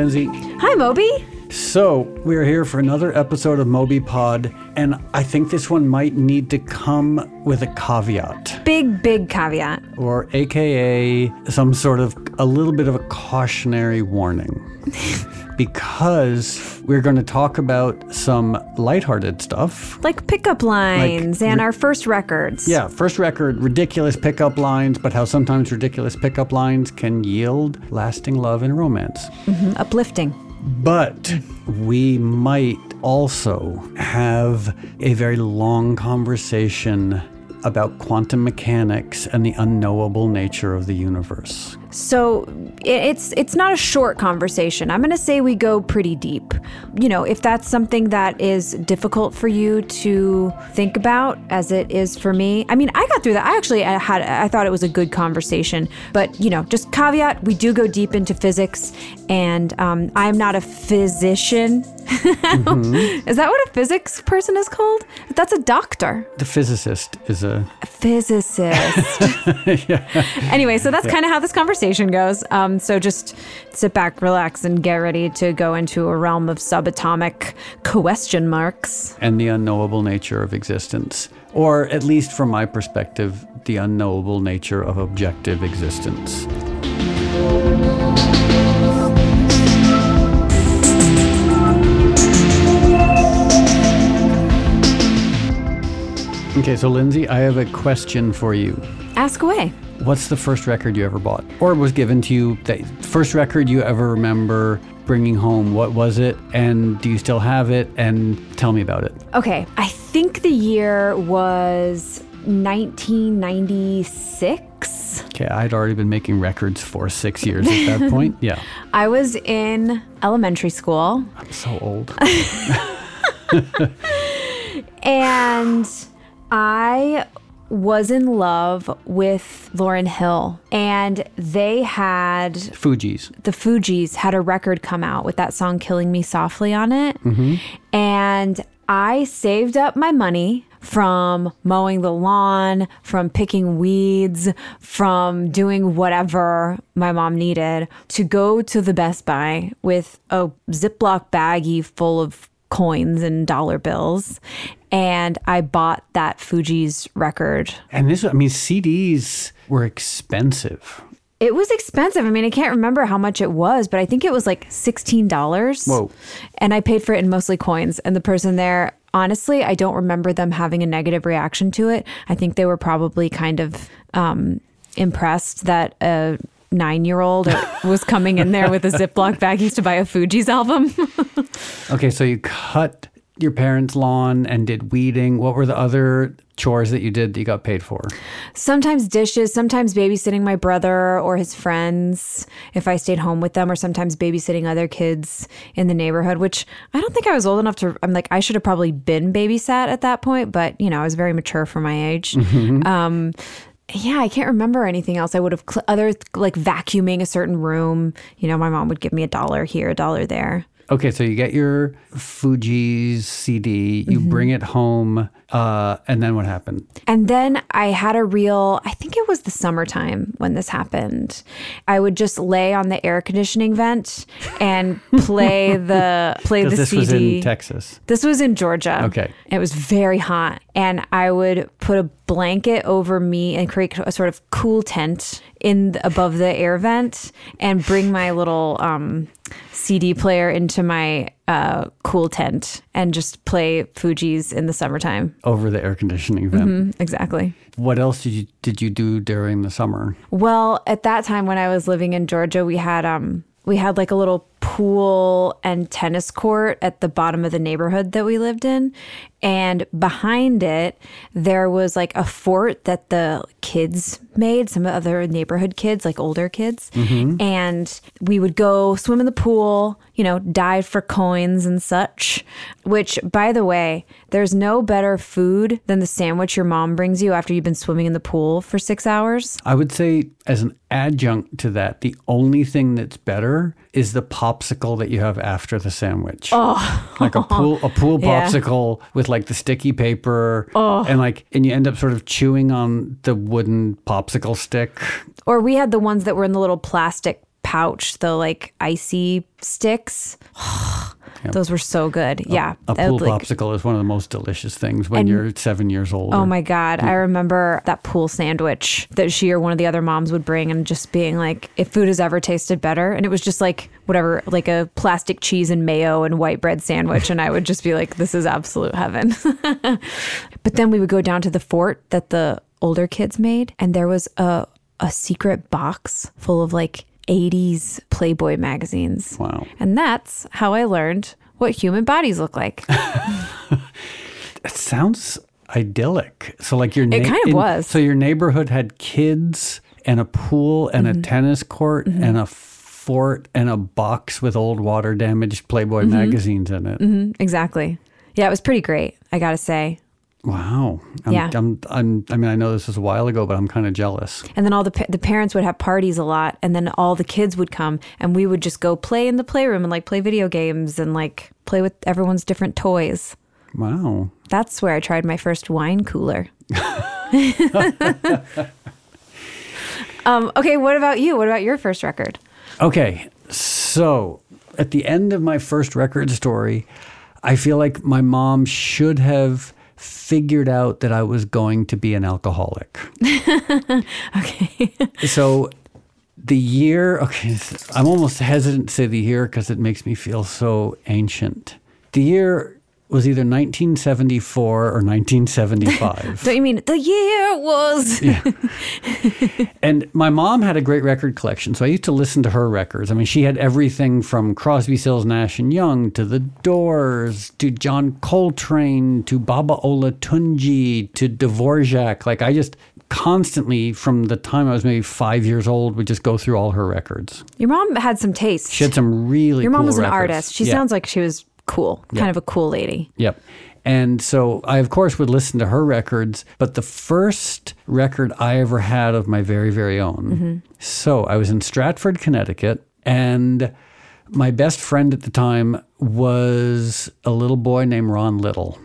Lindsay. Hi, Moby. So, we're here for another episode of Moby Pod, and I think this one might need to come with a caveat, Big, big caveat. or AKA some sort of a little bit of a cautionary warning. because we're going to talk about some lighthearted stuff. Like pickup lines and ri- our first records. Yeah, first record, ridiculous pickup lines, but how sometimes ridiculous pickup lines can yield lasting love and romance. Mm-hmm, uplifting. But we might also have a very long conversation about quantum mechanics and the unknowable nature of the universe. So it's it's not a short conversation. I'm going to say we go pretty deep. You know, if that's something that is difficult for you to think about as it is for me. I mean, I got through that. I actually I had I thought it was a good conversation, but you know, just caveat, we do go deep into physics and um, I'm not a physician. Is that what a physics person is called? That's a doctor. The physicist is a physicist. yeah. Anyway, so that's kind of how this conversation goes. Um, so just sit back, relax, and get ready to go into a realm of subatomic question marks. and the unknowable nature of existence, or at least from my perspective, the unknowable nature of objective existence. Okay, so Lindsay, I have a question for you. Ask away. What's the first record you ever bought or was given to you? The first record you ever remember bringing home? What was it? And do you still have it? And tell me about it. Okay, I think the year was 1996. Okay, I'd already been making records for six years at that point. Yeah, I was in elementary school. I'm so old. And I was in love with Lauryn Hill. And they had, the Fugees had a record come out with that song Killing Me Softly on it. Mm-hmm. And I saved up my money from mowing the lawn, from picking weeds, from doing whatever my mom needed to go to the Best Buy with a Ziploc baggie full of coins and dollar bills. And I bought that Fugees record. And this, I mean, CDs were expensive. It was expensive. I mean, I can't remember how much it was, but I think it was like $16. Whoa. And I paid for it in mostly coins. And the person there, honestly, I don't remember them having a negative reaction to it. I think they were probably kind of um, impressed that a nine year old was coming in there with a Ziploc bag used to buy a Fugees album. Okay, so you cut your parents' lawn and did weeding. What were the other chores that you did that you got paid for? sometimes dishes, sometimes babysitting my brother or his friends if I stayed home with them, or sometimes babysitting other kids in the neighborhood, which I don't think I was old enough to. I'm like, I should have probably been babysat at that point, but you know, I was very mature for my age. Um, yeah, I can't remember anything else. I would have cl- other like vacuuming a certain room. You know, my mom would give me a dollar here, a dollar there. Okay, so you get your Fugees CD, you mm-hmm. bring it home, uh, and then what happened? And then I had a real, I think it was the summertime when this happened. I would just lay on the air conditioning vent and play the play the this CD. was in Texas. This was in Georgia. Okay. It was very hot. And I would put a blanket over me and create a sort of cool tent in the, above the air vent and bring my little um, CD player into my uh, cool tent and just play Fugees in the summertime. Over the air conditioning vent. Exactly. What else did you did you do during the summer? Well, at that time when I was living in Georgia, we had um we had like a little pool and tennis court at the bottom of the neighborhood that we lived in. And behind it, there was like a fort that the kids made, some other neighborhood kids, like older kids. Mm-hmm. And we would go swim in the pool, you know, dive for coins and such. Which, by the way, there's no better food than the sandwich your mom brings you after you've been swimming in the pool for six hours. I would say, as an adjunct to that, the only thing that's better is the popsicle that you have after the sandwich. Oh, like a pool, a pool Yeah. popsicle with like the sticky paper, oh. and like, and you end up sort of chewing on the wooden popsicle stick. Or we had the ones that were in the little plastic pouch, the like icy sticks. Those were so good. yeah. A pool like, popsicle is one of the most delicious things when you're seven years old. Oh or- my God. I remember that pool sandwich that she or one of the other moms would bring and just being like, if food has ever tasted better. And it was just like, whatever, like a plastic cheese and mayo and white bread sandwich. And I would just be like, this is absolute heaven. but then we would go down to the fort that the older kids made. And there was a, a secret box full of like 80s Playboy magazines. Wow. And that's how I learned what human bodies look like. It sounds idyllic. So like your It kind of was. So your neighborhood had kids and a pool and Mm-hmm. a tennis court and a fort and a box with old water damaged Playboy Mm-hmm. magazines in it. exactly. Yeah, it was pretty great, I gotta say. Wow. I'm, Yeah. I'm, I'm, I mean, I know this was a while ago, but I'm kind of jealous. And then all the pa- the parents would have parties a lot, and then all the kids would come, and we would just go play in the playroom and like play video games and like play with everyone's different toys. Wow. That's where I tried my first wine cooler. um, okay, what about you? What about your first record? Okay, so at the end of my first record story, I feel like my mom should have figured out that I was going to be an alcoholic. Okay. so the year, okay, I'm almost hesitant to say the year because it makes me feel so ancient. The year was either 1974 or 1975. Don't you mean the year was? yeah. And my mom had a great record collection, so I used to listen to her records. I mean, she had everything from Crosby, Stills, Nash and Young to The Doors to John Coltrane to Baba Olatunji to Dvorak. Like I just constantly, from the time I was maybe five years old, would just go through all her records. Your mom had some taste. She had some really. Your mom cool was an records. artist. She Yeah. sounds like she was cool, kind of a cool lady. Yep. And so I, of course, would listen to her records, but the first record I ever had of my very, very own. Mm-hmm. So I was in Stratford, Connecticut, and my best friend at the time was a little boy named Ron Little.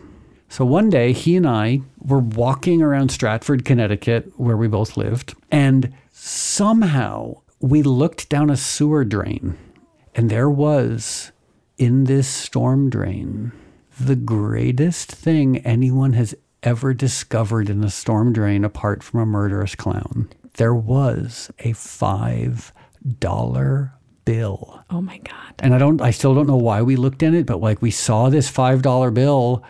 So one day, he and I were walking around Stratford, Connecticut, where we both lived, and somehow we looked down a sewer drain, and there was in this storm drain the greatest thing anyone has ever discovered in a storm drain apart from a murderous clown. There was a five dollar bill. Oh my God. And I don't I still don't know why we looked in it, but like we saw this five dollar bill,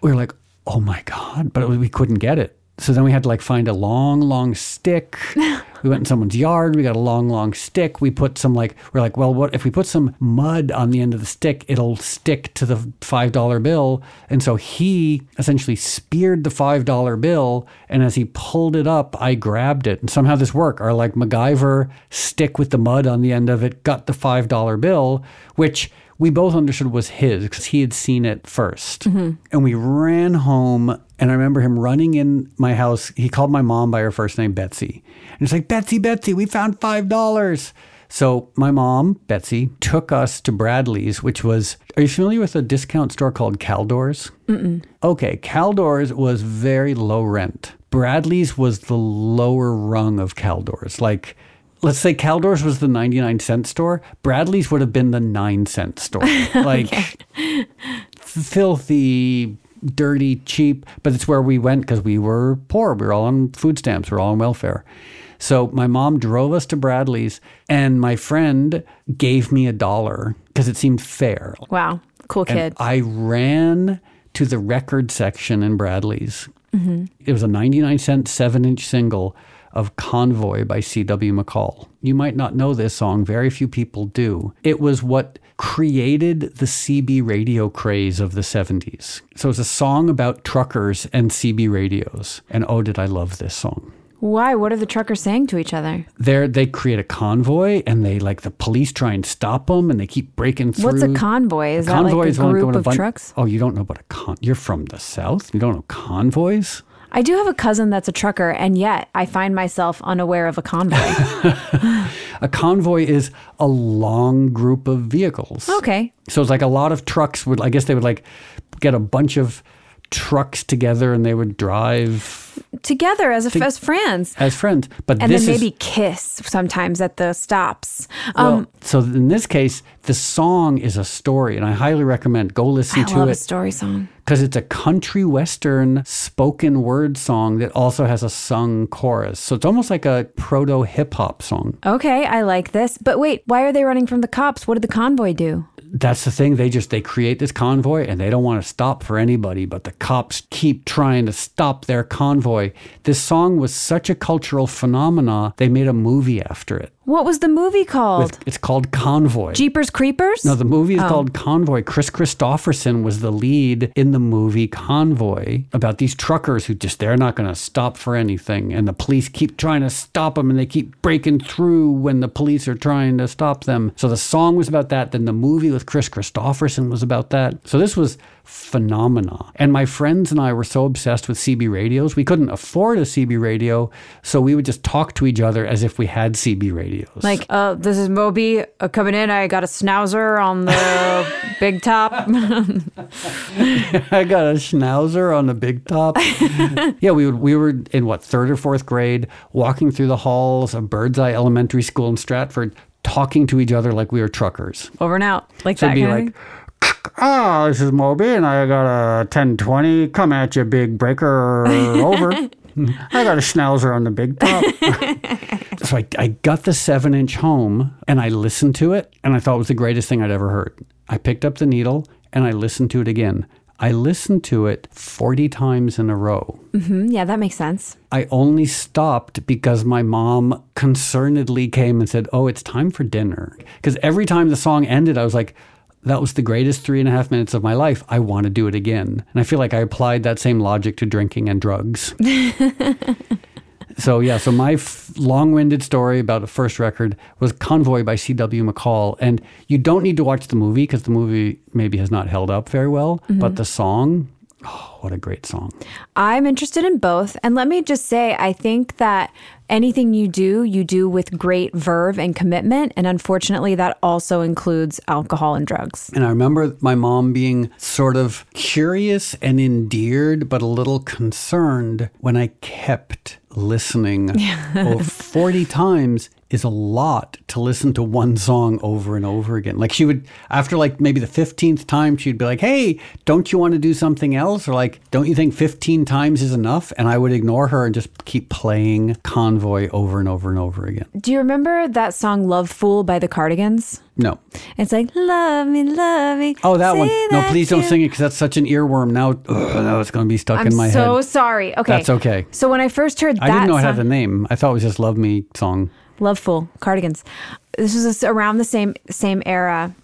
we were like, oh my God, but we couldn't get it. So then we had to like find a long, long stick. we went in someone's yard. We got a long, long stick. We put some like we're like, well, what if we put some mud on the end of the stick? It'll stick to the five dollar bill. And so he essentially speared the five dollar bill, and as he pulled it up, I grabbed it, and somehow this worked. Our like MacGyver stick with the mud on the end of it got the five dollar bill, which we both understood was his because he had seen it 1st mm-hmm. And we ran home. And I remember him running in my house. He called my mom by her first name, Betsy. And he's like, Betsy, Betsy, we found $5. So my mom, Betsy, took us to Bradley's, which was, are you familiar with a discount store called Caldors? Mm-mm. Okay, Caldors was very low rent. Bradley's was the lower rung of Caldors. Like, let's say Caldors was the 99 cent store, Bradley's would have been the 9 cent store. Like filthy, dirty, cheap, but it's where we went because we were poor. We were all on food stamps, we were all on welfare. So my mom drove us to Bradley's and my friend gave me a dollar because it seemed fair. Wow. Cool And kid. I ran to the record section in Bradley's. Mm-hmm. It was a 99 cent seven inch single of Convoy by C.W. McCall. You might not know this song, very few people do. It was what created the CB radio craze of the 70s. So it's a song about truckers and CB radios. And oh, did I love this song. Why? What are the truckers saying to each other? There, they create a convoy, and they like the police try and stop them, and they keep breaking through. What's a convoy? Is that Convoy like a group of bun- trucks? Oh, you don't know about a con? You're from the south. You don't know convoys. I do have a cousin that's a trucker, and yet I find myself unaware of a convoy. A convoy is a long group of vehicles. okay. So it's like a lot of trucks would. I guess they would like get a bunch of trucks together, and they would drive together as a, as friends. as friends. But And then is maybe kiss sometimes at the stops. well, Um, so in this case, the song is a story, and I highly recommend go listen I to love a it story song. because it's a country western spoken word song that also has a sung chorus. So it's almost like a proto hip hop song. Okay, I like this. But wait, why are they running from the cops? What did the convoy do? That's the thing. They just they create this convoy and they don't want to stop for anybody, but the cops keep trying to stop their convoy. This song was such a cultural phenomena. They made a movie after it. What was the movie called? It's called Convoy. Jeepers Creepers? No, the movie Oh. is called Convoy. Kris Kristofferson was the lead in the movie Convoy about these truckers who just, they're not going to stop for anything. And the police keep trying to stop them and they keep breaking through when the police are trying to stop them. So the song was about that. Then the movie with Kris Kristofferson was about that. So this was phenomena. And my friends and I were so obsessed with CB radios, we couldn't afford a CB radio. So we would just talk to each other as if we had CB radios. Like, uh, this is Moby uh, coming in. I got a schnauzer on the big top. I got a schnauzer on the big top. yeah, we would, we were in what third or fourth grade, walking through the halls of Birdseye Elementary School in Stratford, talking to each other like we were truckers. Over and out. Like So that it'd be like, of "Ah, this is Moby, and I got a 1020. Come at you, big breaker. Over." I got a schnauzer on the big top. so I, I got the seven inch home and I listened to it, and I thought it was the greatest thing I'd ever heard. I picked up the needle and I listened to it again. I listened to it 40 times in a row. Mhm, yeah, that makes sense. I only stopped because my mom concernedly came and said, Oh, it's time for dinner. Because every time the song ended, I was like, That was the greatest three and a half minutes of my life. I want to do it again. And I feel like I applied that same logic to drinking and drugs. so, yeah, so my f- long winded story about the first record was Convoy by C.W. McCall. And you don't need to watch the movie because the movie maybe has not held up very well. But mm-hmm. the song, oh, what a great song. I'm interested in both. And let me just say, I think that anything you do, you do with great verve and commitment. And unfortunately, that also includes alcohol and drugs. And I remember my mom being sort of curious and endeared, but a little concerned when I kept listening. oh, 40 times is a lot to listen to one song over and over again. Like she would, after like maybe the 15th time, she'd be like, hey, don't you want to do something else? Or like, don't you think 15 times is enough? And I would ignore her and just keep playing Convoy over and over and over again. Do you remember that song Lovefool by the Cardigans? No. It's like, love me, love me. Oh, that one. say No, that please don't you-" sing it because that's such an earworm. Now, ugh, now it's going to be stuck I'm in my so head. So sorry. Okay. That's okay. So when I first heard that I didn't know it had a name. I thought it was just Love Me song. Lovefool, Cardigans. This was around the same same era.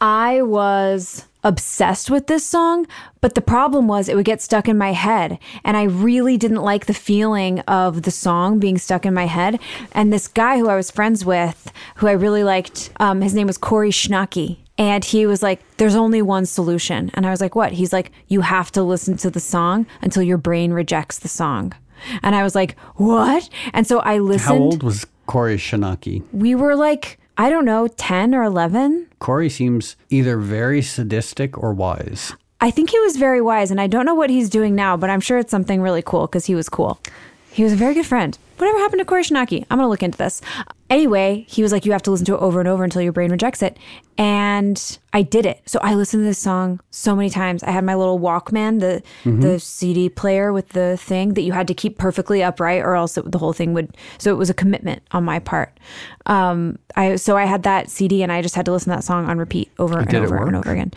I was obsessed with this song, but the problem was it would get stuck in my head, and I really didn't like the feeling of the song being stuck in my head. And this guy who I was friends with, who I really liked, um, his name was Corey Schnucky. And he was like, There's only one solution. And I was like, What? He's like, You have to listen to the song until your brain rejects the song. And I was like, What? And so I listened How old was Corey Shanaki? we were like i don't know 10 or 11 Corey seems either very sadistic or wise. i think he was very wise and i don't know what he's doing now but i'm sure it's something really cool because he was cool he was a very good friend whatever happened to Corey Shinaki? i'm gonna look into this. Anyway he was like you have to listen to it over and over until your brain rejects it. And i did it. So i listened to this song so many times. I had my little walkman the the cd player with the thing that you had to keep perfectly upright or else it, the whole thing would so it was a commitment on my part. Um i so i had that cd and i just had to listen to that song on repeat over and it over and over again.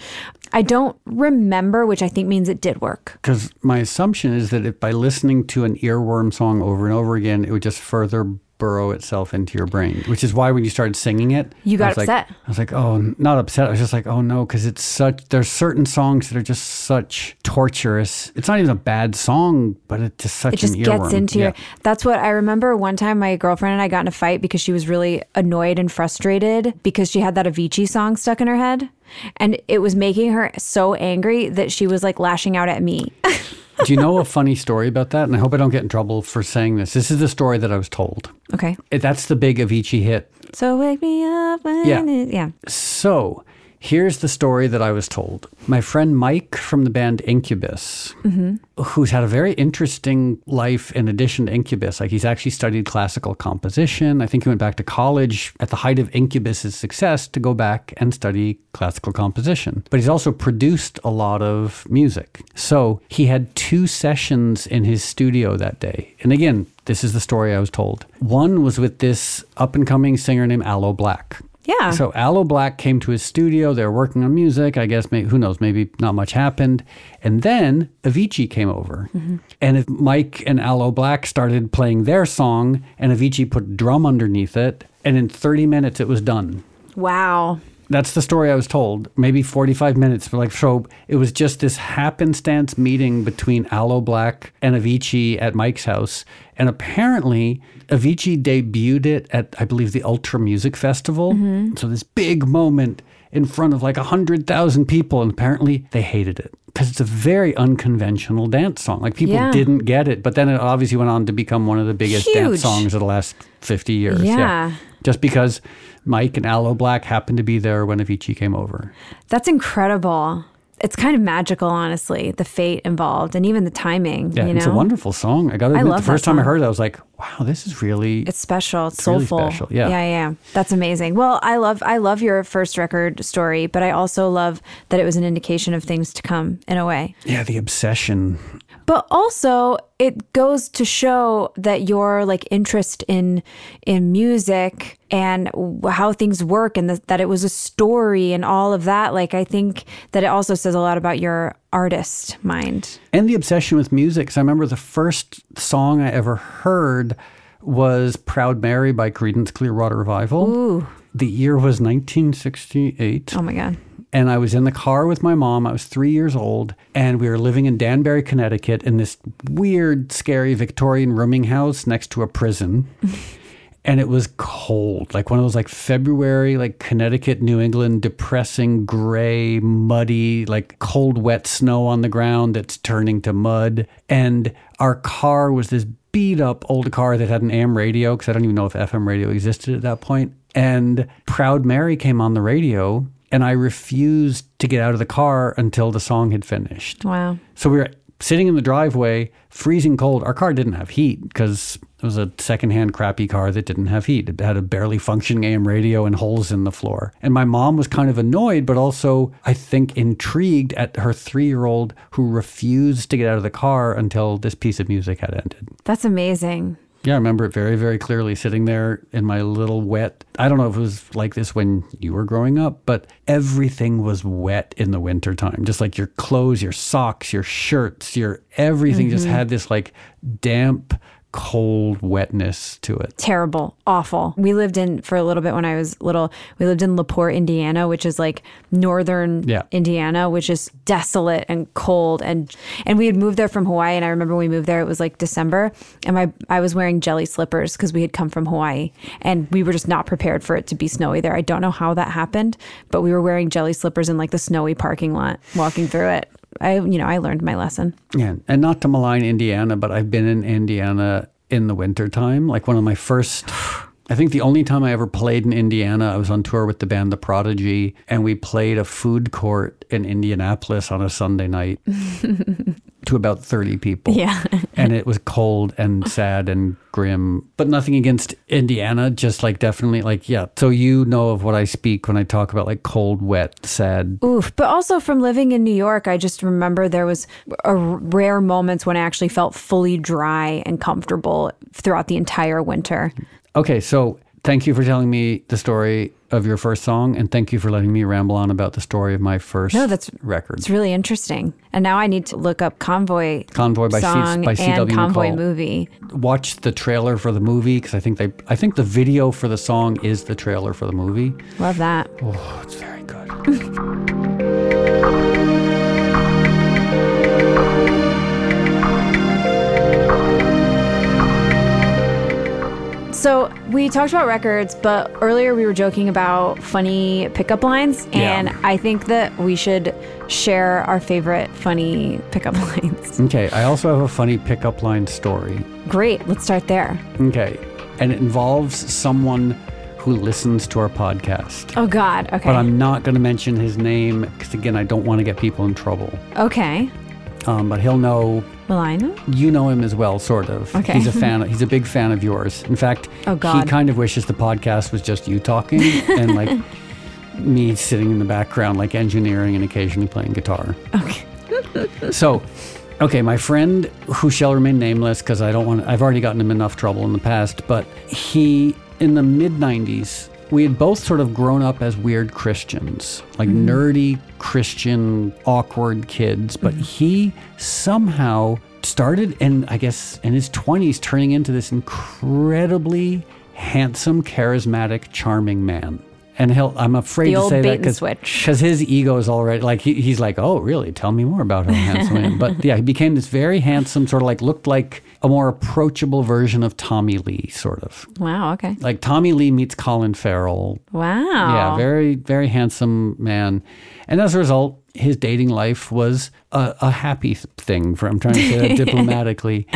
I don't remember which i think means it did work. Because my assumption is that if by listening to an earworm song over and over again, it would just further burrow itself into your brain. Which is why when you started singing it, You I got like- upset. I was like, oh, not upset. I was just like, oh no, because it's such. There's certain songs that are just such torturous. It's not even a bad song, but it's just such it just an earworm. gets into Yeah. your that's what i remember one time my girlfriend and i got in a fight because she was really annoyed and frustrated because she had that avicii song stuck in her head and it was making her so angry that she was like lashing out at me Do you know a funny story about that? And I hope I don't get in trouble for saying this. This is the story that I was told. okay It- That's the big Avicii hit. so wake me up when Yeah. it- yeah So Here's the story that I was told. My friend Mike from the band Incubus, mm-hmm. who's had a very interesting life in addition to Incubus. Like he's actually studied classical composition. I think he went back to college at the height of Incubus's success to go back and study classical composition. But he's also produced a lot of music. So he had two sessions in his studio that day. And again, this is the story I was told. One was with this up and coming singer named Aloe Blacc. Yeah. So Aloe Blacc came to his studio. They were working on music. I guess maybe, who knows? Maybe not much happened. And then Avicii came over, mm-hmm. and if Mike and Aloe Blacc started playing their song, and Avicii put drum underneath it, and in 30 minutes it was done. wow. That's the story I was told. Maybe 45 minutes. But like, so it was just this happenstance meeting between Aloe Blacc and Avicii at Mike's house. And apparently, Avicii debuted it at, I believe, the Ultra Music Festival. Mm-hmm. So this big moment in front of like 100,000 people. And apparently, they hated it because it's a very unconventional dance song. Like, people Yeah. didn't get it. But then it obviously went on to become one of the biggest Huge. dance songs of the last 50 years. Yeah. Just because Mike and Aloe Blacc happened to be there when Avicii came over. That's incredible. It's kind of magical, honestly, the fate involved and even the timing. Yeah, you know? it's a wonderful song. I got to admit, the first time I heard it, I was like, wow, this is really. It's special. It's, really soulful. special, yeah. yeah, yeah. That's amazing. Well, I love I love your first record story, but I also love that it was an indication of things to come in a way. yeah, the obsession. But also, it goes to show that your like interest in in music and how things work, and that that it was a story and all of that. Like, I think that it also says a lot about your artist mind. And the obsession with music. 'cause I remember the first song I ever heard was Proud Mary by Creedence Clearwater Revival. Ooh, The year was 1968. oh my god. And I was in the car with my mom. I was three years old, and we were living in Danbury, Connecticut, in this weird, scary Victorian rooming house next to a prison. and it was cold, like one of those like February, like Connecticut, New England, depressing, gray, muddy, like cold, wet snow on the ground that's turning to mud. And our car was this beat up old car that had an AM radio because I don't even know if FM radio existed at that point. And Proud Mary came on the radio, and I refused to get out of the car until the song had finished. Wow. So we were sitting in the driveway, freezing cold. Our car didn't have heat because it was a secondhand crappy car that didn't have heat. It had a barely functioning AM radio and holes in the floor. And my mom was kind of annoyed, but also, I think, intrigued at her three year old who refused to get out of the car until this piece of music had ended. That's amazing. Yeah, I remember it very, very clearly sitting there in my little wet. I don't know if it was like this when you were growing up, but everything was wet in the wintertime. Just like your clothes, your socks, your shirts, your everything just mm-hmm. had this like damp, cold wetness to it. terrible, awful. We lived in for a little bit when I was little. We lived in La Porte, Indiana, which is like northern Yeah. Indiana, which is desolate and cold and and we had moved there from Hawaii and I remember when we moved there it was like December and my I was wearing jelly slippers because we had come from Hawaii and we were just not prepared for it to be snowy there. I don't know how that happened, but we were wearing jelly slippers in like the snowy parking lot walking through it. I you know, I learned my lesson. Yeah, and not to malign Indiana, but I've been in Indiana in the wintertime. Like one of my first, I think the only time I ever played in Indiana, I was on tour with the band The Prodigy, and we played a food court in Indianapolis on a Sunday night to about 30 people. Yeah. And it was cold and sad and grim, but nothing against Indiana, just like definitely like, yeah. So you know of what I speak when I talk about like cold, wet, sad. Oof. But also from living in New York, I just remember there was a rare moments when I actually felt fully dry and comfortable throughout the entire winter. Okay, so thank you for telling me the story of your first song, and thank you for letting me ramble on about the story of my first No, that's- record. It's really interesting. And now I need to look up Convoy Convoy by C- song by C.W. and Convoy McCall. movie. Watch the trailer for the movie because I think they, I think the video for the song is the trailer for the movie. Love that. Oh, it's very good. So we talked about records, but earlier we were joking about funny pickup lines, Yeah. and I think that we should share our favorite funny pickup lines. Okay, I also have a funny pickup line story. Great, let's start there. Okay, and it involves someone who listens to our podcast. Oh God. Okay. But I'm not going to mention his name because, again, I don't want to get people in trouble. okay. Um, but he'll know Will I know? you know him as well, sort of. Okay. He's a fan. He's a big fan of yours. In fact, Oh, God. he kind of wishes the podcast was just you talking and like me sitting in the background, like engineering and occasionally playing guitar. Okay. So, okay, my friend who shall remain nameless because I don't want. I've already gotten him enough trouble in the past, but he in the mid '90s. We had both sort of grown up as weird Christians, like nerdy Christian, awkward kids, but he somehow started, and I guess in his 20s, turning into this incredibly handsome, charismatic, charming man. And he'll, I'm afraid The to say that because because his ego is already like he, he's like oh really? Tell me more about how handsome I am. But yeah he became this very handsome sort of like looked like a more approachable version of Tommy Lee sort of Wow. Okay. like Tommy Lee meets Colin Farrell Wow. yeah very very handsome man and as a result his dating life was a, a happy thing for I'm trying to say that diplomatically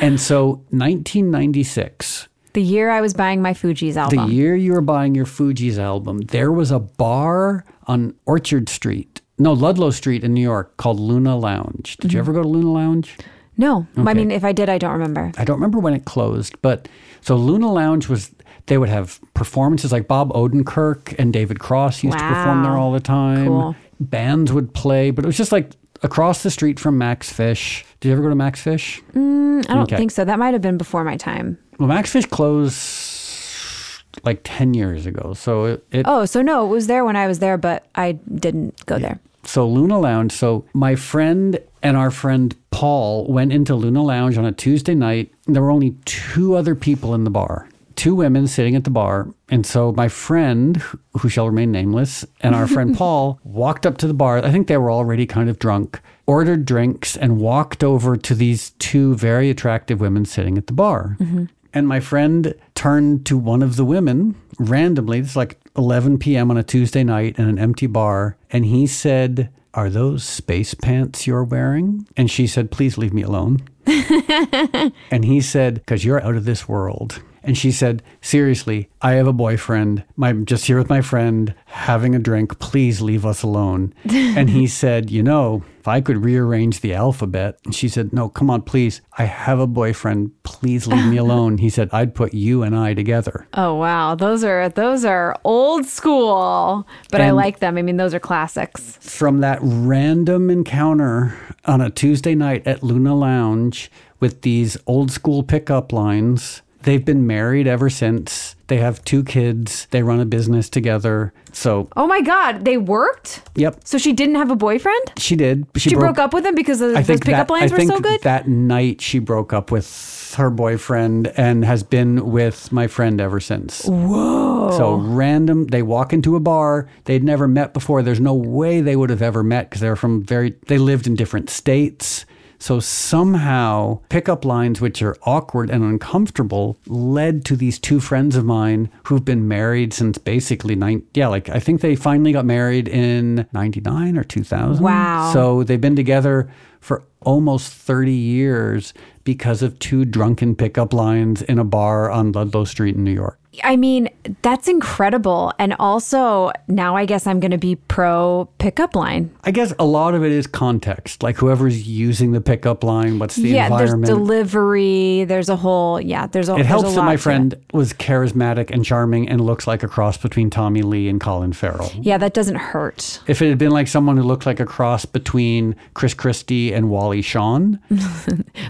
and so 1996 The year I was buying my Fugees album. the year you were buying your Fugees album, there was a bar on Orchard Street, no, Ludlow Street in New York called Luna Lounge. Did you mm-hmm. ever go to Luna Lounge? No. I mean, if I did, I don't remember. I don't remember when it closed, but so Luna Lounge was, they would have performances like Bob Odenkirk and David Cross used to perform there all the time. Cool. Bands would play, but it was just like across the street from Max Fish. Did you ever go to Max Fish? Mm, I don't Okay. think so. That might have been before my time. Well, Max Fish closed like 10 years ago. So it, it Oh, so no, it was there when I was there, but I didn't go there. So Luna Lounge. So my friend and our friend Paul went into Luna Lounge on a Tuesday night. There were only two other people in the bar, two women sitting at the bar. And so my friend, who shall remain nameless, and our friend Paul walked up to the bar. I think they were already kind of drunk, ordered drinks, and walked over to these two very attractive women sitting at the bar. Mm-hmm. And my friend turned to one of the women randomly. It's like 11 p.m. on a Tuesday night in an empty bar. And he said, Are those space pants you're wearing? And she said, Please leave me alone. and he said, Because you're out of this world. And she said, Seriously, I have a boyfriend. I'm just here with my friend having a drink. Please leave us alone. and he said, You know, if I could rearrange the alphabet. And she said, No, come on, please. I have a boyfriend. Please leave me alone. He said, I'd put you and I together. Oh wow, those are those are old school, but I like them. I mean, those are classics. From that random encounter on a Tuesday night at Luna Lounge with these old school pickup lines, they've been married ever since. They have two kids. They run a business together. So, Oh my God, they worked. yep, So she didn't have a boyfriend. she did. She, She broke, up with him because I those pickup that, lines I were so good. that night she broke up with her boyfriend and has been with my friend ever since. Whoa. So random, they walk into a bar they'd never met before. There's no way they would have ever met because they're from very, they lived in different states. So somehow pickup lines, which are awkward and uncomfortable, led to these two friends of mine who've been married since basically nine. Yeah, like I think they finally got married in '99 or 2000. Wow. So they've been together for almost 30 years because of two drunken pickup lines in a bar on Ludlow Street in New York. I mean, that's incredible. And also, now I guess I'm going to be pro pickup line. I guess a lot of it is context, like whoever's using the pickup line, what's the yeah, there's delivery. There's a whole, yeah, there's a whole it helps that my friend was charismatic and charming and looks like a cross between Tommy Lee and Colin Farrell. Yeah, that doesn't hurt. If it had been like someone who looked like a cross between Chris Christie and Wally Shawn,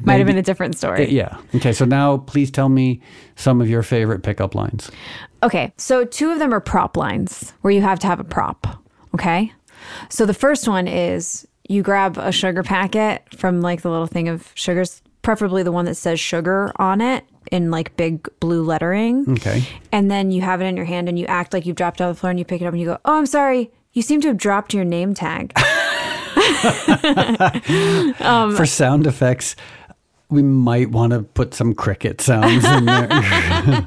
Might have been a different story. yeah. Okay, so now please tell me some of your favorite pickup lines. Okay, so two of them are prop lines where you have to have a prop. Okay. So the first one is you grab a sugar packet from like the little thing of sugars, preferably the one that says sugar on it in like big blue lettering. Okay. And then you have it in your hand and you act like you've dropped it on the floor and you pick it up and you go, Oh, I'm sorry. You seem to have dropped your name tag. Um, For sound effects, we might want to put some cricket sounds in there.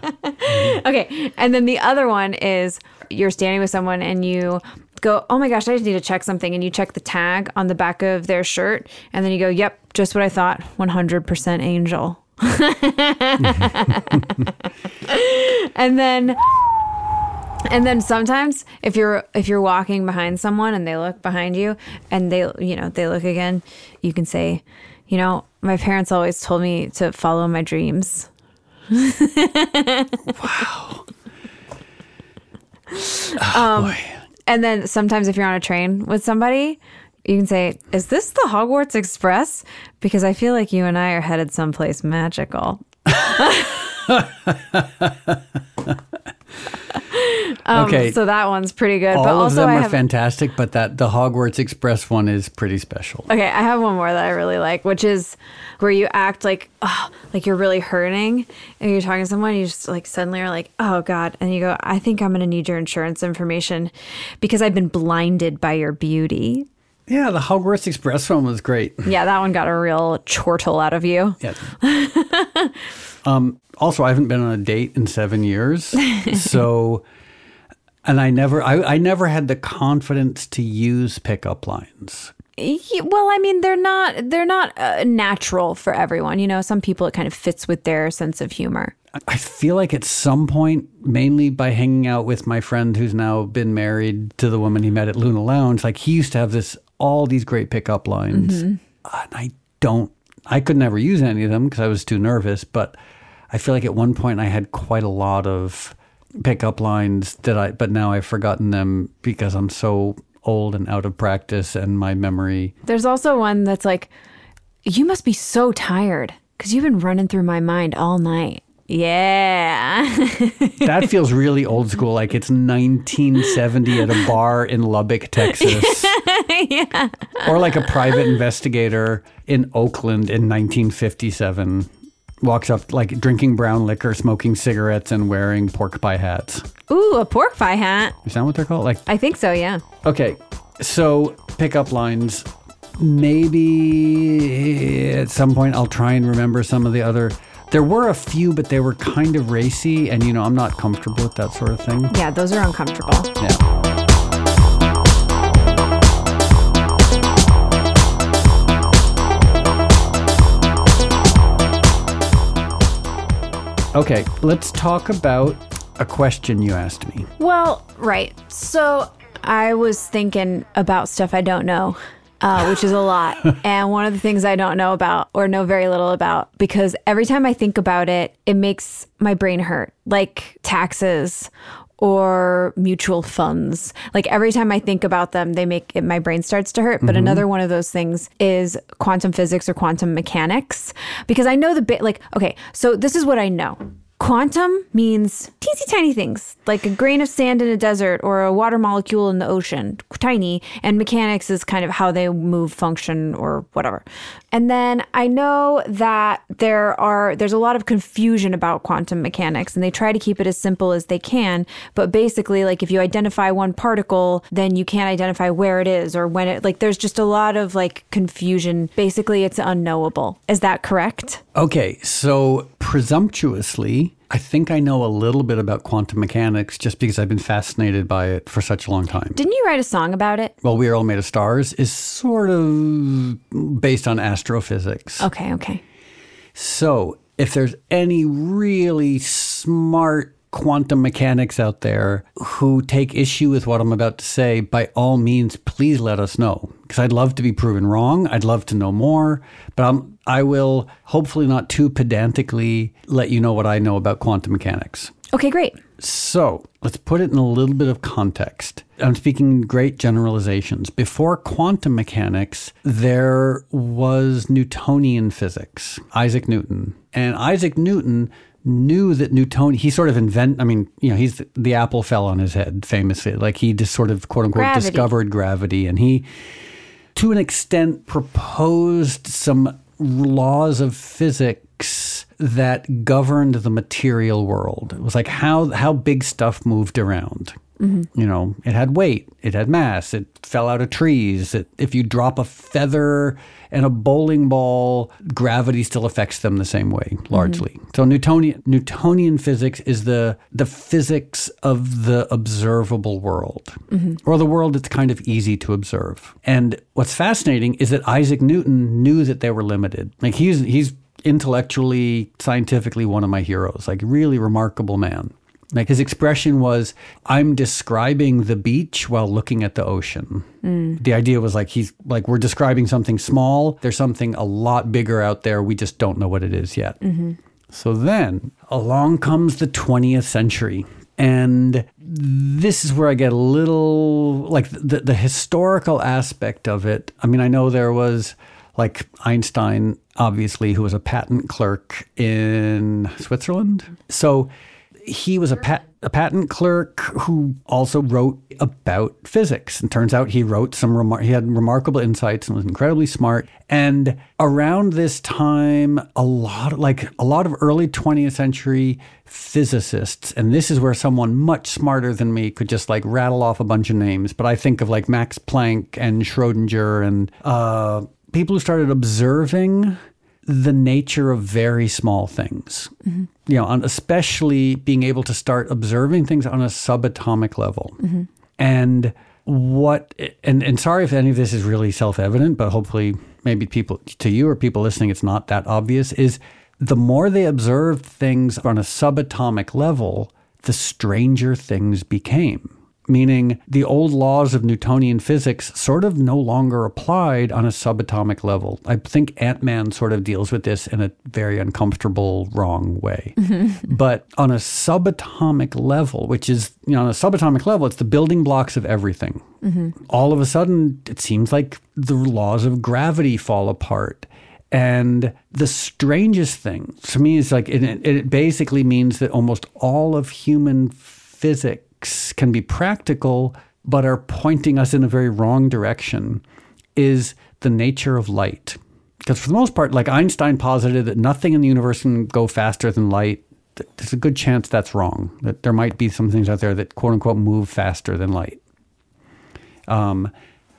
Okay. And then the other one is you're standing with someone and you go, Oh my gosh, I just need to check something. And you check the tag on the back of their shirt. And then you go, Yep, just what I thought 100% angel. and then And then sometimes if you're if you're walking behind someone and they look behind you and they you know, they look again, you can say, you know, my parents always told me to follow my dreams. Um, oh, boy. And then sometimes if you're on a train with somebody, you can say, "Is this the Hogwarts Express?" Because I feel like you and I are headed someplace magical. Um, okay. So that one's pretty good. All but of also them I are have fantastic, but that the Hogwarts Express one is pretty special. Okay, I have one more that I really like, which is where you act like oh, like you're really hurting and you're talking to someone, you just like suddenly are like, "Oh god." And you go, "I think I'm going to need your insurance information because I've been blinded by your beauty." Yeah, the Hogwarts Express one was great. Yeah, that one got a real chortle out of you. Yeah. um, also, I haven't been on a date in seven years, so and I never, I, I never had the confidence to use pickup lines. Well, I mean, they're not they're not uh, natural for everyone. You know, some people it kind of fits with their sense of humor. I feel like at some point, mainly by hanging out with my friend who's now been married to the woman he met at Luna Lounge, like he used to have this all these great pickup lines, and I don't, I could never use any of them because I was too nervous. But I feel like at one point I had quite a lot of pickup lines that I, but now I've forgotten them because I'm so old and out of practice, and my memory. There's also one that's like, "You must be so tired because you've been running through my mind all night." Yeah. That feels really old school, like it's 1970 at a bar in Lubbock, Texas. Or like a private investigator in Oakland in 1957 walks up like drinking brown liquor, smoking cigarettes, and wearing pork pie hats. Ooh, a pork pie hat. Is that what they're called? Like, I think so. Yeah. okay, so pickup lines. Maybe at some point I'll try and remember some of the other. There were a few, but they were kind of racy, and you know I'm not comfortable with that sort of thing. Yeah, those are uncomfortable. Yeah. Okay, let's talk about a question you asked me. Well, right. So I was thinking about stuff I don't know, uh, which is a lot. and one of the things I don't know about or know very little about, because every time I think about it, it makes my brain hurt, like taxes or mutual funds. Like every time I think about them, they make it, my brain starts to hurt. But another one of those things is quantum physics or quantum mechanics, because I know the bit. Like, okay, so this is what I know. Quantum means teensy tiny things, like a grain of sand in a desert or a water molecule in the ocean, tiny. And mechanics is kind of how they move, function, or whatever. And then I know that there are there's a lot of confusion about quantum mechanics, and they try to keep it as simple as they can. But basically, like if you identify one particle, then you can't identify where it is or when it. Like there's just a lot of like confusion. Basically, it's unknowable. Is that correct? Okay, so presumptuously, I think I know a little bit about quantum mechanics just because I've been fascinated by it for such a long time. Didn't you write a song about it? Well, We Are All Made of Stars is sort of based on astrophysics. Okay, okay. So, if there's any really smart quantum mechanics out there who take issue with what I'm about to say, by all means, please let us know. Because I'd love to be proven wrong. I'd love to know more. But I'm, I will hopefully not too pedantically let you know what I know about quantum mechanics. Okay, great. So let's put it in a little bit of context. I'm speaking great generalizations. Before quantum mechanics, there was Newtonian physics, Isaac Newton. And Isaac Newton knew that Newton, he sort of invent, I mean, you know, he's the apple fell on his head famously. Like he just sort of quote unquote Gravity. discovered gravity. And he, to an extent, proposed some laws of physics that governed the material world. It was like how how big stuff moved around. Mm-hmm. You know, it had weight, it had mass, it fell out of trees. It, if you drop a feather and a bowling ball, gravity still affects them the same way, mm-hmm. largely. So Newtonian Newtonian physics is the the physics of the observable world, mm-hmm. or the world that's kind of easy to observe. And what's fascinating is that Isaac Newton knew that they were limited. Like he's he's intellectually, scientifically one of my heroes. Like really remarkable man. Like his expression was, I'm describing the beach while looking at the ocean. Mm. The idea was like, he's like, we're describing something small. There's something a lot bigger out there. We just don't know what it is yet. Mm-hmm. So then along comes the 20th century. And this is where I get a little like the, the historical aspect of it. I mean, I know there was like Einstein, obviously, who was a patent clerk in Switzerland. So he was a, pat, a patent clerk who also wrote about physics. And turns out he wrote some remar- he had remarkable insights and was incredibly smart. And around this time, a lot like a lot of early 20th century physicists, and this is where someone much smarter than me could just like rattle off a bunch of names. But I think of like Max Planck and Schrodinger and uh, people who started observing the nature of very small things. Mm-hmm. You know, on especially being able to start observing things on a subatomic level. Mm-hmm. And what and and sorry if any of this is really self-evident, but hopefully maybe people to you or people listening it's not that obvious is the more they observed things on a subatomic level, the stranger things became meaning the old laws of Newtonian physics sort of no longer applied on a subatomic level. I think Ant Man sort of deals with this in a very uncomfortable, wrong way. But on a subatomic level, which is, you know, on a subatomic level, it's the building blocks of everything. Mm-hmm. All of a sudden, it seems like the laws of gravity fall apart. And the strangest thing to me is like it, it basically means that almost all of human physics can be practical, but are pointing us in a very wrong direction, is the nature of light. Because for the most part, like Einstein posited that nothing in the universe can go faster than light. There's a good chance that's wrong, that there might be some things out there that quote unquote move faster than light. Um,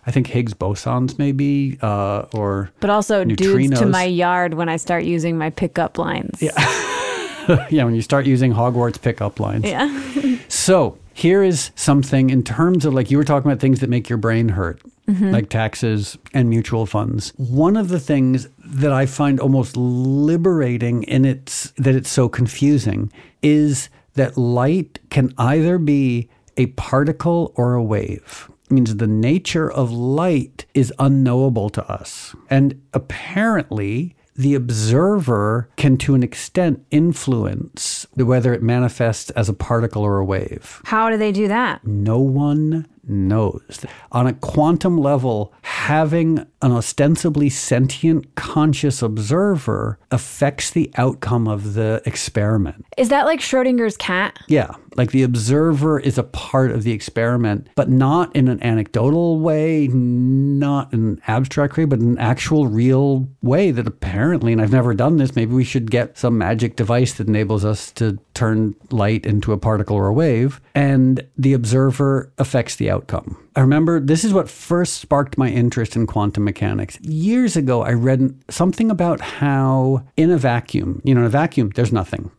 I think Higgs bosons, maybe, uh, or But also dudes to my yard when I start using my pickup lines. Yeah. yeah, when you start using Hogwarts pickup lines. Yeah. So here is something in terms of like you were talking about things that make your brain hurt, mm-hmm. like taxes and mutual funds. One of the things that I find almost liberating in its that it's so confusing is that light can either be a particle or a wave. It means the nature of light is unknowable to us. And apparently the observer can, to an extent, influence whether it manifests as a particle or a wave. How do they do that? No one knows. On a quantum level, having an ostensibly sentient, conscious observer affects the outcome of the experiment. Is that like Schrodinger's cat? Yeah, like the observer is a part of the experiment, but not in an anecdotal way, not in an abstract way, but in an actual real way that apparently, and I've never done this, maybe we should get some magic device that enables us to turn light into a particle or a wave, and the observer affects the outcome. I remember this is what first sparked my interest in quantum mechanics. Years ago, I read something about how in a vacuum, you know, in a vacuum, there's nothing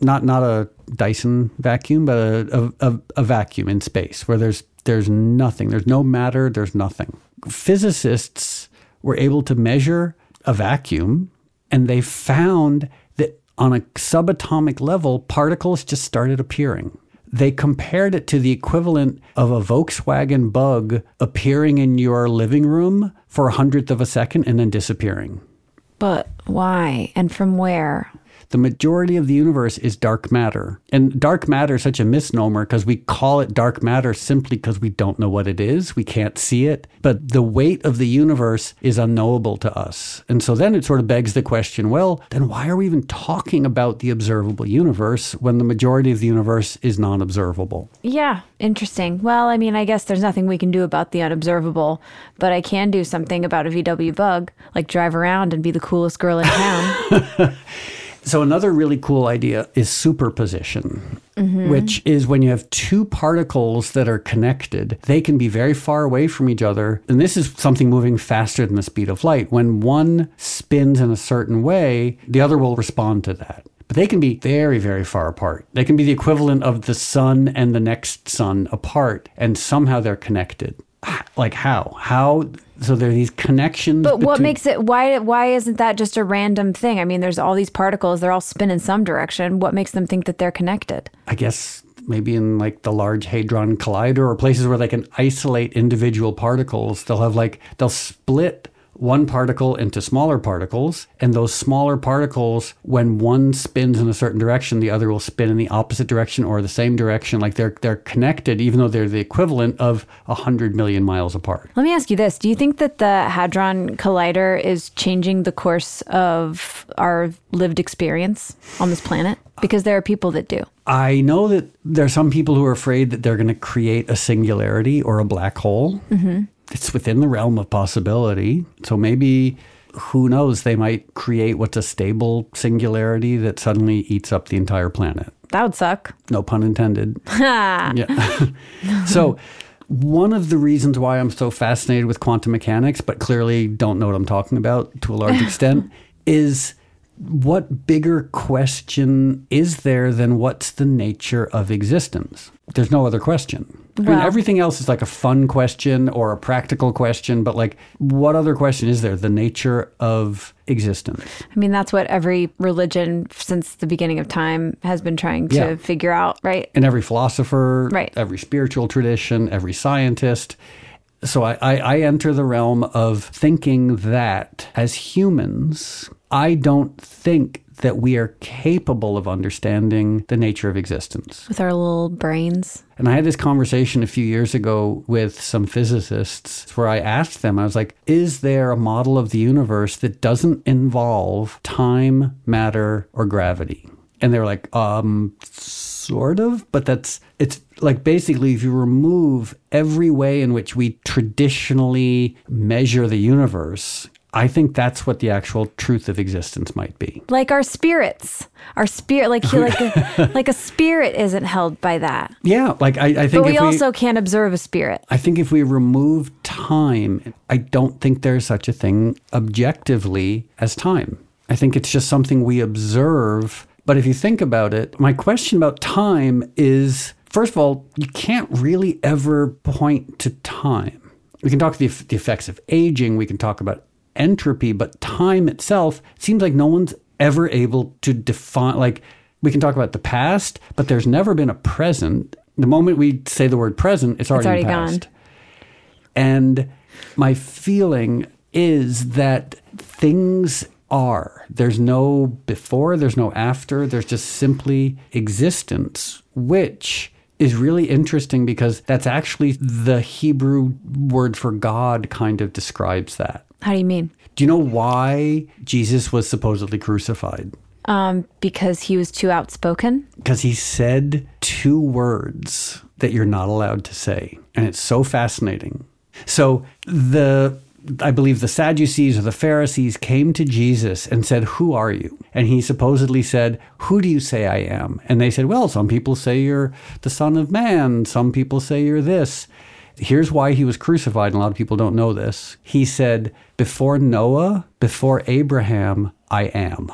not not a Dyson vacuum, but a, a, a, vacuum in space where there's there's nothing. There's no matter. There's nothing. Physicists were able to measure a vacuum, and they found that on a subatomic level, particles just started appearing. They compared it to the equivalent of a Volkswagen bug appearing in your living room for a hundredth of a second and then disappearing. But why? And from where? The majority of the universe is dark matter. And dark matter is such a misnomer because we call it dark matter simply because we don't know what it is. We can't see it. But the weight of the universe is unknowable to us. And so then it sort of begs the question well, then why are we even talking about the observable universe when the majority of the universe is non observable? Yeah, interesting. Well, I mean, I guess there's nothing we can do about the unobservable, but I can do something about a VW bug, like drive around and be the coolest girl in town. So another really cool idea is superposition, mm-hmm. which is when you have two particles that are connected, they can be very far away from each other. And this is something moving faster than the speed of light. When one spins in a certain way, the other will respond to that. But they can be very, very far apart. They can be the equivalent of the sun and the next sun apart, and somehow they're connected. Like how? How? So there are these connections. But what makes it why why isn't that just a random thing? I mean, there's all these particles, they're all spin in some direction. What makes them think that they're connected? I guess maybe in like the Large Hadron Collider or places where they can isolate individual particles, they'll have like, they'll split one particle into smaller particles, and those smaller particles, when one spins in a certain direction, the other will spin in the opposite direction or the same direction. Like they're they're connected, even though they're the equivalent of a hundred million miles apart. Let me ask you this: Do you think that the Hadron Collider is changing the course of our lived experience on this planet? Because there are people that do. I know that there are some people who are afraid that they're going to create a singularity or a black hole. Mm-hmm it's within the realm of possibility. So maybe who knows, they might create what's a stable singularity that suddenly eats up the entire planet. That would suck. No pun intended. yeah. so one of the reasons why I'm so fascinated with quantum mechanics, but clearly don't know what I'm talking about to a large extent, is what bigger question is there than what's the nature of existence? There's no other question. I mean, everything else is like a fun question or a practical question, but like, what other question is there? The nature of existence. I mean, that's what every religion since the beginning of time has been trying to yeah. figure out, right? And every philosopher, right. every spiritual tradition, every scientist. So I, I, I enter the realm of thinking that as humans, I don't think that we are capable of understanding the nature of existence with our little brains. And I had this conversation a few years ago with some physicists where I asked them, I was like, is there a model of the universe that doesn't involve time, matter, or gravity? And they were like, um, sort of, but that's, it's like basically if you remove every way in which we traditionally measure the universe, I think that's what the actual truth of existence might be. Like our spirits, our spirit, like like a, like a spirit isn't held by that. Yeah, like I, I think. But we also we, can't observe a spirit. I think if we remove time, I don't think there's such a thing objectively as time. I think it's just something we observe. But if you think about it, my question about time is first of all, you can't really ever point to time. We can talk the, the effects of aging. We can talk about entropy, but time itself seems like no one's ever able to define. Like, we can talk about the past, but there's never been a present. The moment we say the word present, it's already, it's already gone. And my feeling is that things are. There's no before, there's no after, there's just simply existence, which is really interesting because that's actually the Hebrew word for God kind of describes that. How do you mean? Do you know why Jesus was supposedly crucified? Um, because he was too outspoken? Because he said two words that you're not allowed to say. And it's so fascinating. So the I believe the Sadducees or the Pharisees came to Jesus and said, Who are you? And he supposedly said, Who do you say I am? And they said, Well, some people say you're the Son of Man. Some people say you're this. Here's why he was crucified, and a lot of people don't know this. He said, Before Noah, before Abraham, I am.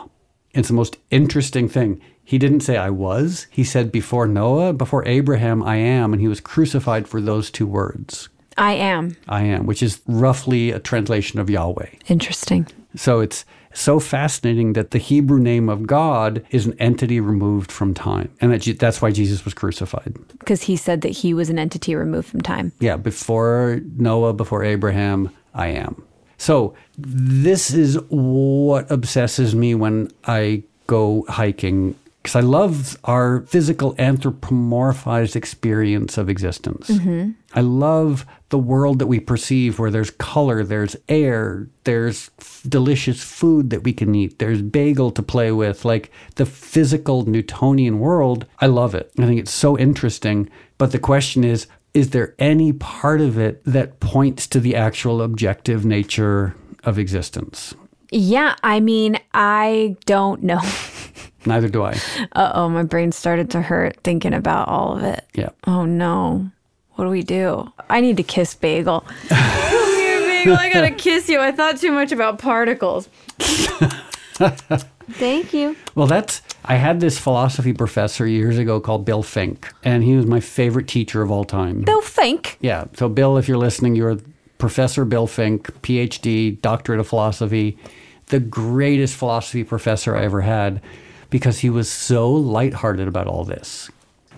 It's the most interesting thing. He didn't say I was. He said, Before Noah, before Abraham, I am. And he was crucified for those two words. I am. I am, which is roughly a translation of Yahweh. Interesting. So it's so fascinating that the Hebrew name of God is an entity removed from time. And that, that's why Jesus was crucified. Because he said that he was an entity removed from time. Yeah, before Noah, before Abraham, I am. So this is what obsesses me when I go hiking because I love our physical anthropomorphized experience of existence. Mm-hmm. I love the world that we perceive where there's color, there's air, there's f- delicious food that we can eat, there's bagel to play with, like the physical Newtonian world. I love it. I think it's so interesting. But the question is, is there any part of it that points to the actual objective nature of existence? Yeah, I mean, I don't know. Neither do I. Uh oh, my brain started to hurt thinking about all of it. Yeah. Oh no. What do we do? I need to kiss Bagel. Come here, Bagel. I gotta kiss you. I thought too much about particles. Thank you. Well, that's. I had this philosophy professor years ago called Bill Fink, and he was my favorite teacher of all time. Bill Fink? Yeah. So, Bill, if you're listening, you're Professor Bill Fink, PhD, doctorate of philosophy, the greatest philosophy professor I ever had because he was so lighthearted about all this.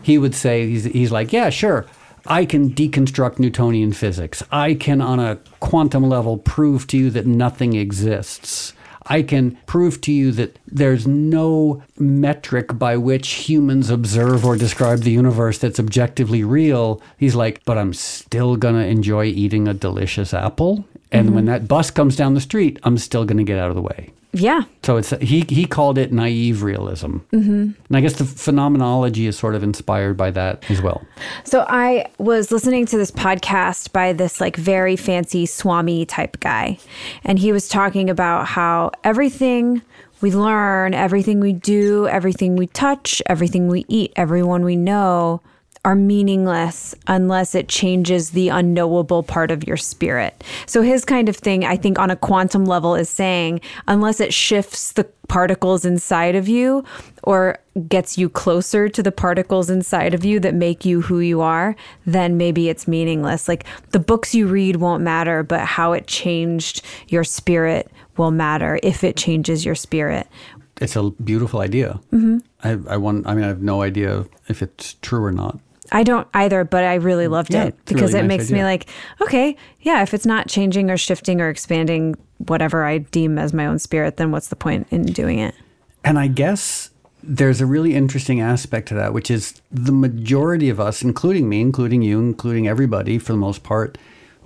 he would say, he's, he's like, yeah, sure. I can deconstruct Newtonian physics. I can, on a quantum level, prove to you that nothing exists. I can prove to you that there's no metric by which humans observe or describe the universe that's objectively real. He's like, but I'm still going to enjoy eating a delicious apple. And when mm-hmm. that bus comes down the street, I'm still going to get out of the way. Yeah. So it's he he called it naive realism, mm-hmm. and I guess the phenomenology is sort of inspired by that as well. So I was listening to this podcast by this like very fancy Swami type guy, and he was talking about how everything we learn, everything we do, everything we touch, everything we eat, everyone we know are meaningless unless it changes the unknowable part of your spirit. So his kind of thing, I think on a quantum level is saying unless it shifts the particles inside of you or gets you closer to the particles inside of you that make you who you are, then maybe it's meaningless. Like the books you read won't matter, but how it changed your spirit will matter if it changes your spirit. It's a beautiful idea. Mm-hmm. I, I want. I mean, I have no idea if it's true or not. I don't either, but I really loved Yeah, it because really it nice makes me like, okay, yeah, if it's not changing or shifting or expanding whatever I deem as my own spirit, then what's the point in doing it? And I guess there's a really interesting aspect to that, which is the majority of us, including me, including you, including everybody for the most part,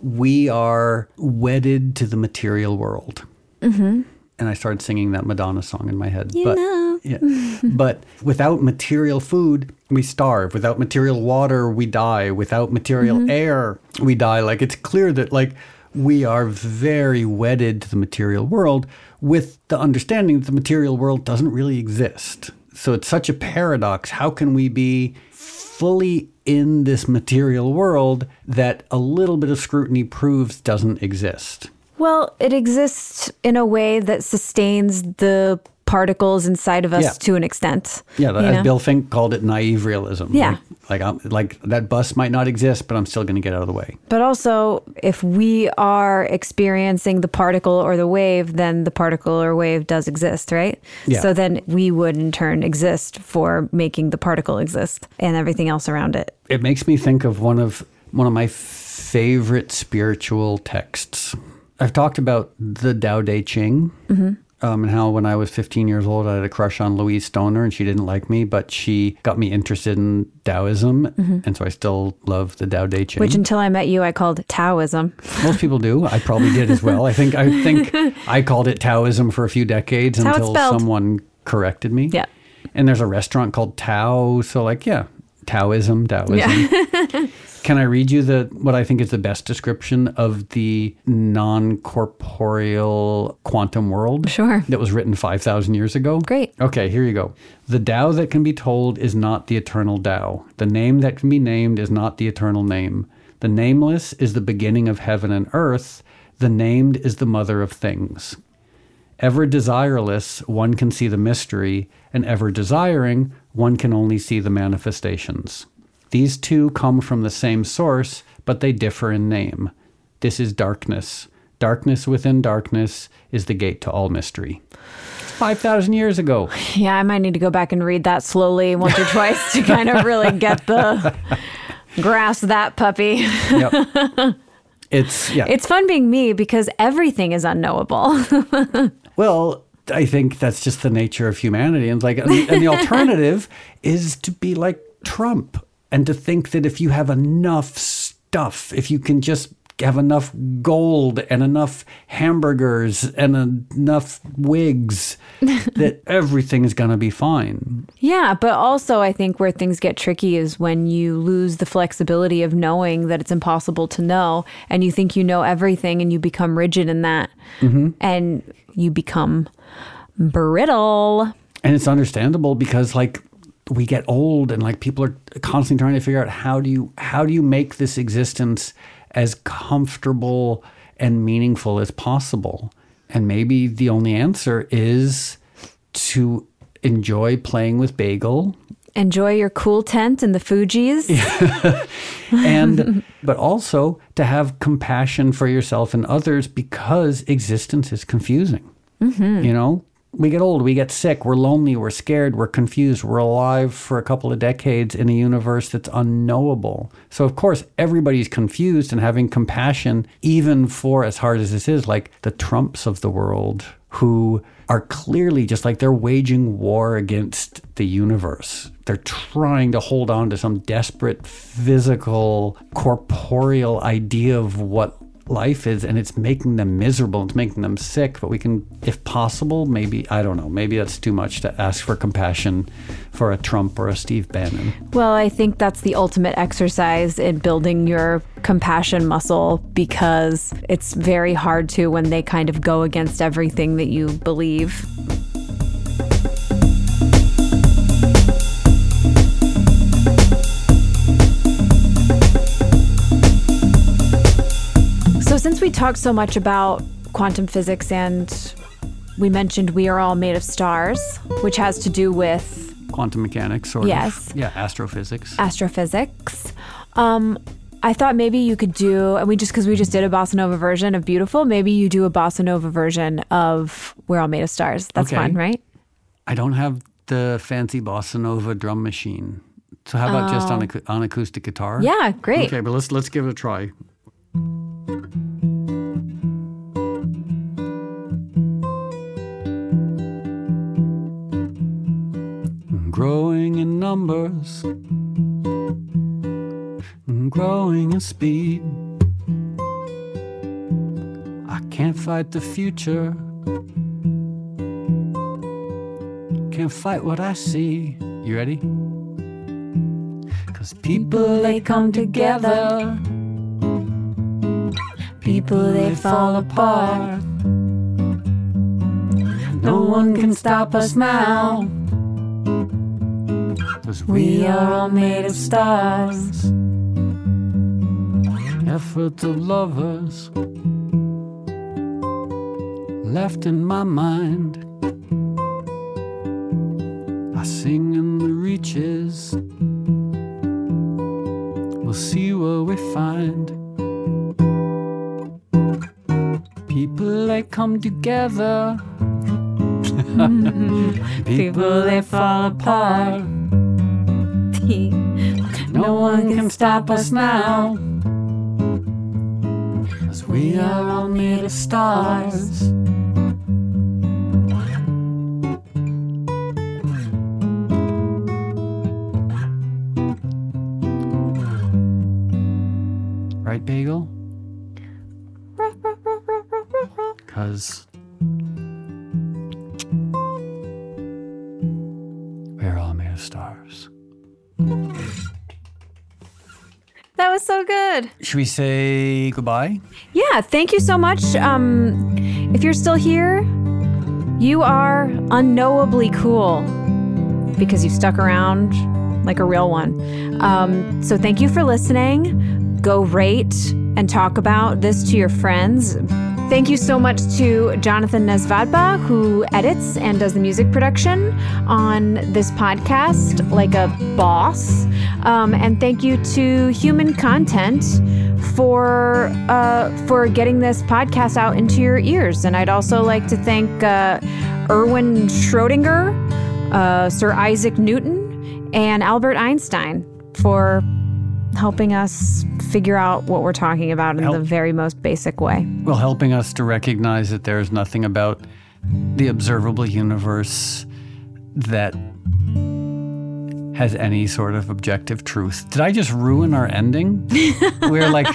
we are wedded to the material world. Mm-hmm. And I started singing that Madonna song in my head. You but, know. Yeah. but without material food, we starve. Without material water, we die. Without material Mm-hmm. air, we die. Like it's clear that like we are very wedded to the material world with the understanding that the material world doesn't really exist. So it's such a paradox. How can we be fully in this material world that a little bit of scrutiny proves doesn't exist? Well, it exists in a way that sustains the particles inside of us Yeah. to an extent. Yeah, as know? Bill Fink called it, naive realism. Yeah. like like, I'm, like that bus might not exist, but I'm still going to get out of the way. But also, if we are experiencing the particle or the wave, then the particle or wave does exist, right? Yeah. So then we would in turn exist for making the particle exist and everything else around it. It makes me think of one of one of my favorite spiritual texts. I've talked about the Tao Te Ching. Mm-hmm. Um, and how when I was 15 years old, I had a crush on Louise Stoner, and she didn't like me, but she got me interested in Taoism, and so I still love the Tao Te Ching. Which until I met you, I called Taoism. Most people do. I probably did as well. I think I think I called it Taoism for a few decades until someone corrected me. Yeah. And there's a restaurant called Tao, so like yeah, Taoism, Taoism. Yeah. Can I read you the what I think is the best description of the non-corporeal quantum world? Sure. That was written 5,000 years ago? Great. Okay, here you go. The Tao that can be told is not the eternal Tao. The name that can be named is not the eternal name. The nameless is the beginning of heaven and earth. The named is the mother of things. Ever desireless, one can see the mystery, and ever desiring, one can only see the manifestations. These two come from the same source, but they differ in name. This is darkness. Darkness within darkness is the gate to all mystery. 5,000 years ago. Yeah, I might need to go back and read that slowly once or twice to kind of really get the grasp that puppy. Yep. It's, yeah. It's fun being me because everything is unknowable. Well, I think that's just the nature of humanity. And like, and and the alternative is to be like Trump and to think that if you have enough stuff, if you can just have enough gold and enough hamburgers and enough wigs, that everything is going to be fine. yeah, but also I think where things get tricky is when you lose the flexibility of knowing that it's impossible to know and you think you know everything and you become rigid in that mm-hmm. and you become brittle. And it's understandable because like we get old and like people are constantly trying to figure out how do you how do you make this existence as comfortable and meaningful as possible. And maybe the only answer is to enjoy playing with bagel Enjoy your cool tent in the Fugees. and but also to have compassion for yourself and others because existence is confusing. Mm-hmm. You know, we get old, we get sick, we're lonely, we're scared, we're confused, we're alive for a couple of decades in a universe that's unknowable. So, of course, everybody's confused and having compassion, even for as hard as this is, like the Trumps of the world who are clearly just like they're waging war against the universe. They're trying to hold on to some desperate physical, corporeal idea of what life is and it's making them miserable it's making them sick but we can if possible maybe i don't know maybe that's too much to ask for compassion for a trump or a steve bannon. Well i think that's the ultimate exercise in building your compassion muscle because it's very hard to when they kind of go against everything that you believe since we talked so much about quantum physics and we mentioned we are all made of stars, which has to do with quantum mechanics or yes, yeah, astrophysics. Astrophysics. Um, I thought maybe you could do, and we just because we just did a bossa nova version of "Beautiful," maybe you do a bossa nova version of "We're All Made of Stars." That's okay. fun, right? I don't have the fancy bossa nova drum machine, so how about oh. just on, on acoustic guitar? Yeah, great. Okay, but let's let's give it a try. Growing in numbers, and growing in speed. I can't fight the future, can't fight what I see. You ready? Cause people they come together, people they fall apart. No one can stop us now. Cause we are all made of stars. Effort of lovers left in my mind. I sing in the reaches. We'll see what we find. People they come together. People they fall apart. No one can stop us now. Cause we are all made of stars. So good. Should we say goodbye? Yeah, thank you so much. Um, if you're still here, you are unknowably cool because you stuck around like a real one. Um, so thank you for listening. Go rate and talk about this to your friends. Thank you so much to Jonathan Nesvadba, who edits and does the music production on this podcast like a boss. Um, and thank you to Human Content for uh, for getting this podcast out into your ears. And I'd also like to thank uh, Erwin Schrodinger, uh, Sir Isaac Newton, and Albert Einstein for helping us figure out what we're talking about in Help. the very most basic way. Well, helping us to recognize that there's nothing about the observable universe that has any sort of objective truth. Did I just ruin our ending? we were like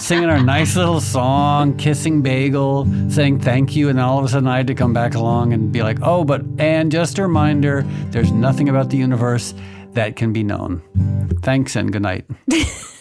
singing our nice little song, kissing Bagel, saying thank you, and then all of a sudden I had to come back along and be like, oh, but and just a reminder, there's nothing about the universe that can be known. Thanks and good night.